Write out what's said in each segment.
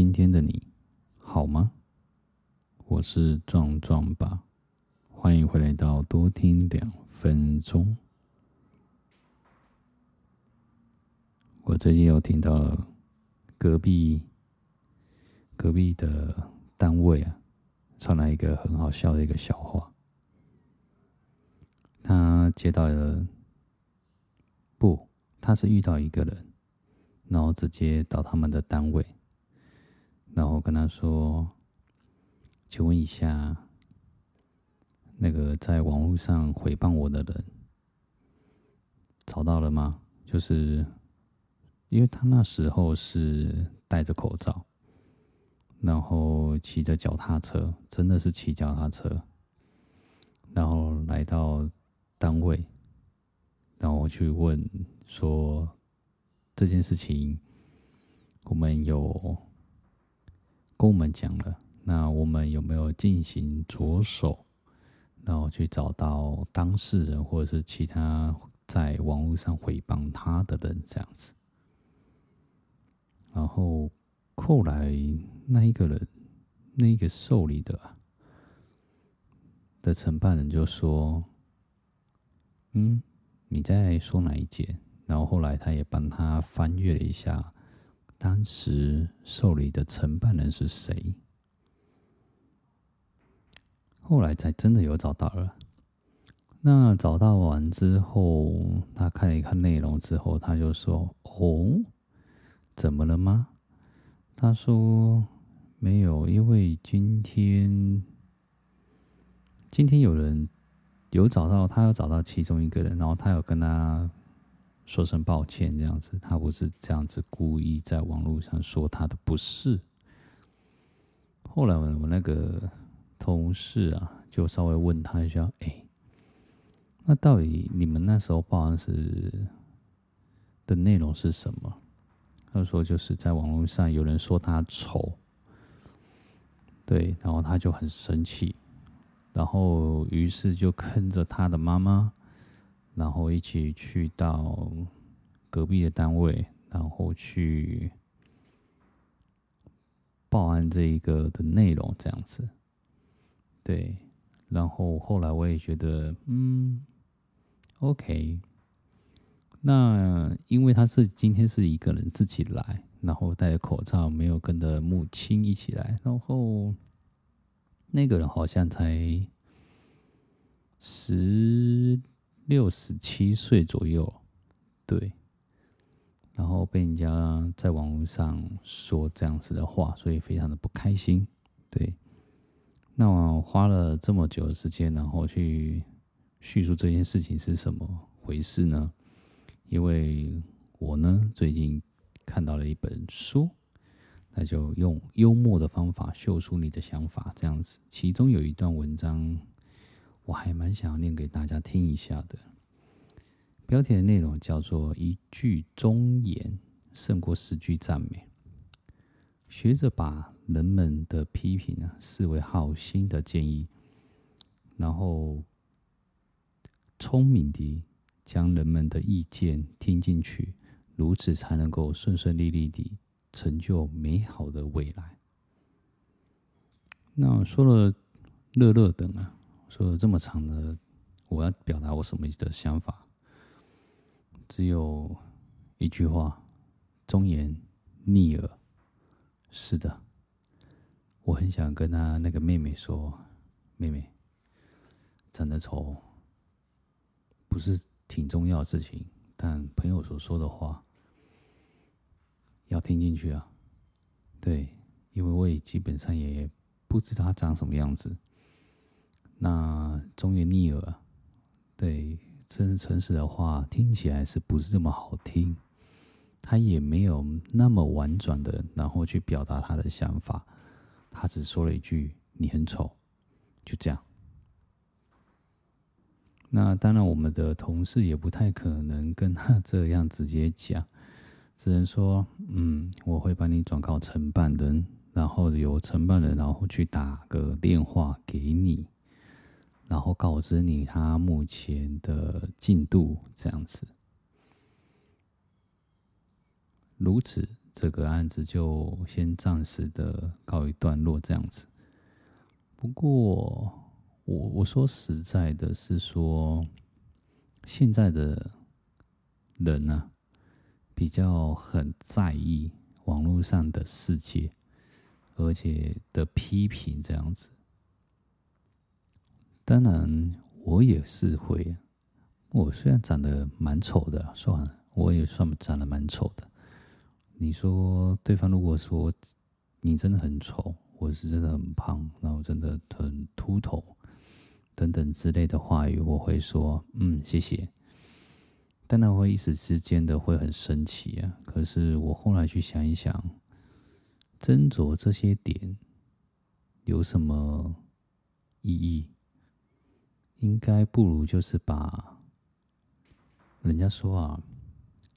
今天的你好吗？我是壮壮吧，欢迎回来到多听两分钟。我最近又听到了隔壁隔壁的单位啊，传来一个很好笑的一个笑话。他接到了，不，他是遇到一个人，然后直接到他们的单位。然后跟他说：“请问一下，那个在网络上诽谤我的人找到了吗？就是因为他那时候是戴着口罩，然后骑着脚踏车，真的是骑脚踏车，然后来到单位，然后去问说这件事情，我们有。”跟我们讲了，那我们有没有进行着手，然后去找到当事人或者是其他在网络上诽谤他的人这样子？然后后来那一个人，那个受理的的承办人就说：“嗯，你在说哪一件？”然后后来他也帮他翻阅了一下。当时受理的承办人是谁？后来才真的有找到了。那找到完之后，他看一看内容之后，他就说：“哦，怎么了吗？”他说：“没有，因为今天今天有人有找到，他有找到其中一个人，然后他有跟他。”说声抱歉，这样子，他不是这样子故意在网络上说他的不是。后来我那个同事啊，就稍微问他一下，哎、那到底你们那时候报案时的内容是什么？他说就是在网络上有人说他丑，对，然后他就很生气，然后于是就跟着他的妈妈。然后一起去到隔壁的单位，然后去报案这一个的内容，这样子。对，然后后来我也觉得，嗯，OK。那因为他是今天是一个人自己来，然后戴着口罩，没有跟着母亲一起来，然后那个人好像才十。六十七岁左右，对，然后被人家在网络上说这样子的话，所以非常的不开心。对，那我花了这么久的时间，然后去叙述这件事情是什么回事呢？因为我呢最近看到了一本书，那就用幽默的方法秀出你的想法，这样子。其中有一段文章。我还蛮想要念给大家听一下的。标题的内容叫做“一句忠言胜过十句赞美”。学着把人们的批评啊视为好心的建议，然后聪明地将人们的意见听进去，如此才能够顺顺利利地成就美好的未来。那说了乐乐等啊。说了这么长的，我要表达我什么的想法，只有一句话：忠言逆耳。是的，我很想跟他那个妹妹说，妹妹，长得丑不是挺重要的事情，但朋友所说的话要听进去啊。对，因为我也基本上也不知道他长什么样子。那忠言逆耳，对，真诚实的话听起来是不是这么好听？他也没有那么婉转的，然后去表达他的想法，他只说了一句“你很丑”，就这样。那当然，我们的同事也不太可能跟他这样直接讲，只能说：“嗯，我会帮你转告承办人，然后由承办人然后去打个电话给你。”然后告知你他目前的进度，这样子，如此这个案子就先暂时的告一段落，这样子。不过，我我说实在的，是说现在的人呢、啊，比较很在意网络上的世界，而且的批评这样子。当然，我也是会。我虽然长得蛮丑的，算了，我也算长得蛮丑的。你说对方如果说你真的很丑，或是真的很胖，然后真的很秃头等等之类的话语，我会说嗯，谢谢。当然会一时之间的会很生气啊。可是我后来去想一想，斟酌这些点有什么意义？应该不如就是把。人家说啊，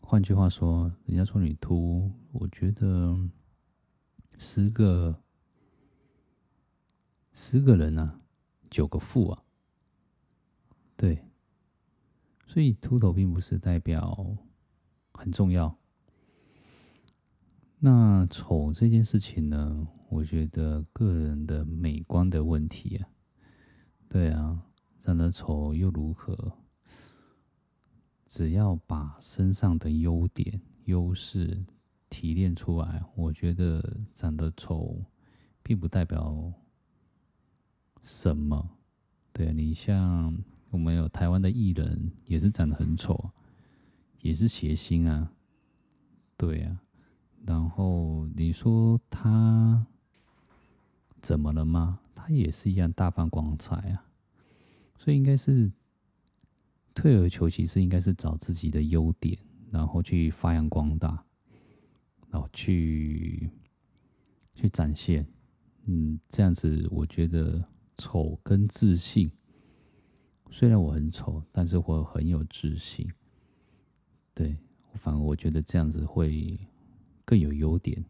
换句话说，人家说你秃，我觉得十个十个人啊，九个富啊，对，所以秃头并不是代表很重要。那丑这件事情呢，我觉得个人的美观的问题啊，对啊，长得丑又如何？只要把身上的优点、优势提炼出来，我觉得长得丑并不代表什么。对，你像我们有台湾的艺人，也是长得很丑，也是谐星啊。对啊，然后你说他怎么了吗？他也是一样大放光彩啊。所以应该是。退而求其次，应该是找自己的优点，然后去发扬光大，然后去去展现。嗯，这样子我觉得丑跟自信，虽然我很丑，但是我很有自信。对，反而我觉得这样子会更有优点。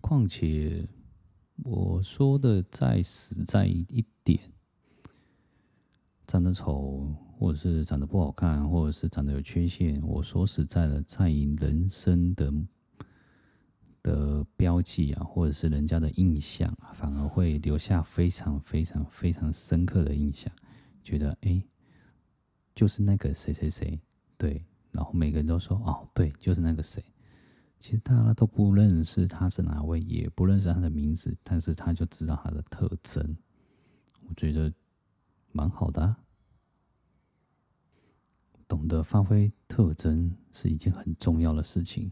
况且我说的再实在一点。长得丑，或者是长得不好看，或者是长得有缺陷，我说实在的，在于人生的的标记啊，或者是人家的印象，反而会留下非常非常非常深刻的印象，觉得哎，就是那个谁谁谁，对，然后每个人都说哦，对，就是那个谁，其实大家都不认识他是哪位，也不认识他的名字，但是他就知道他的特征，我觉得。蛮好的，懂得发挥特征是一件很重要的事情。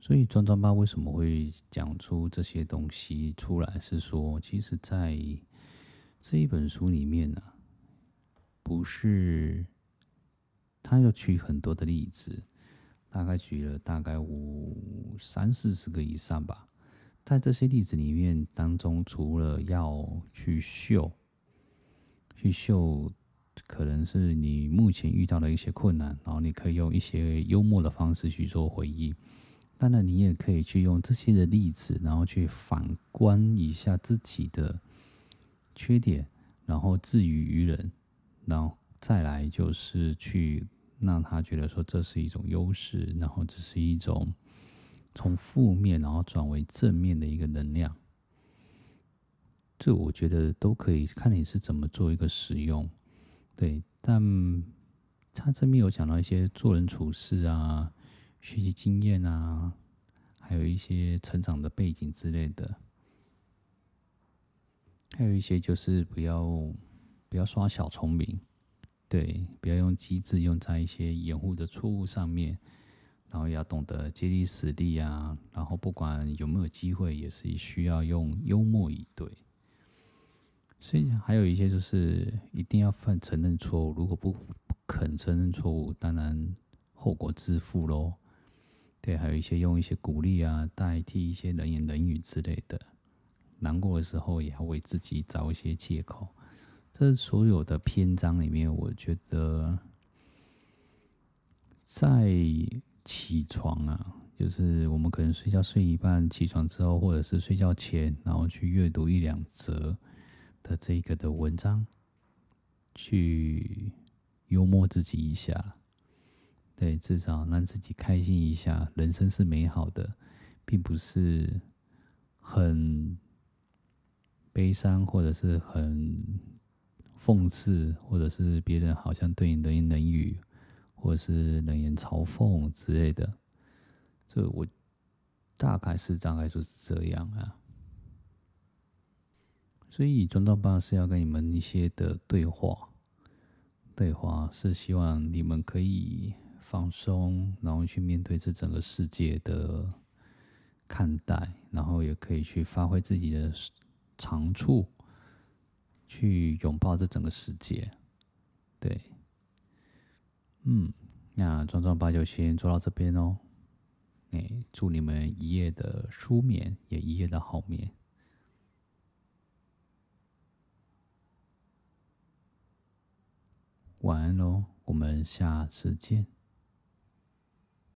所以庄庄爸为什么会讲出这些东西出来？是说，其实，在这一本书里面呢，不是他要举很多的例子，大概举了大概五三四十个以上吧。在这些例子里面当中，除了要去秀，去秀，可能是你目前遇到的一些困难，然后你可以用一些幽默的方式去做回应。当然，你也可以去用这些的例子，然后去反观一下自己的缺点，然后自娱于人，然后再来就是去让他觉得说这是一种优势，然后这是一种。从负面然后转为正面的一个能量，这我觉得都可以看你是怎么做一个使用，对。但他这边有讲到一些做人处事啊、学习经验啊，还有一些成长的背景之类的，还有一些就是不要不要耍小聪明，对，不要用机智用在一些掩护的错误上面。然后要懂得借力使力啊，然后不管有没有机会，也是需要用幽默以对。所以还有一些就是一定要犯承认错误，如果不不肯承认错误，当然后果自负喽。对，还有一些用一些鼓励啊，代替一些冷言冷语之类的。难过的时候也要为自己找一些借口。这所有的篇章里面，我觉得在。起床啊，就是我们可能睡觉睡一半，起床之后，或者是睡觉前，然后去阅读一两则的这个的文章，去幽默自己一下，对，至少让自己开心一下。人生是美好的，并不是很悲伤，或者是很讽刺，或者是别人好像对你冷言冷语，或者是冷言嘲讽之类的。这我大概是大概就是这样啊。所以，中道爸是要跟你们一些的对话，对话是希望你们可以放松，然后去面对这整个世界的看待，然后也可以去发挥自己的长处，去拥抱这整个世界。对，嗯，那壮壮爸就先做到这边哦。哎，祝你们一夜的舒眠，也一夜的好眠。晚安喽，我们下次见。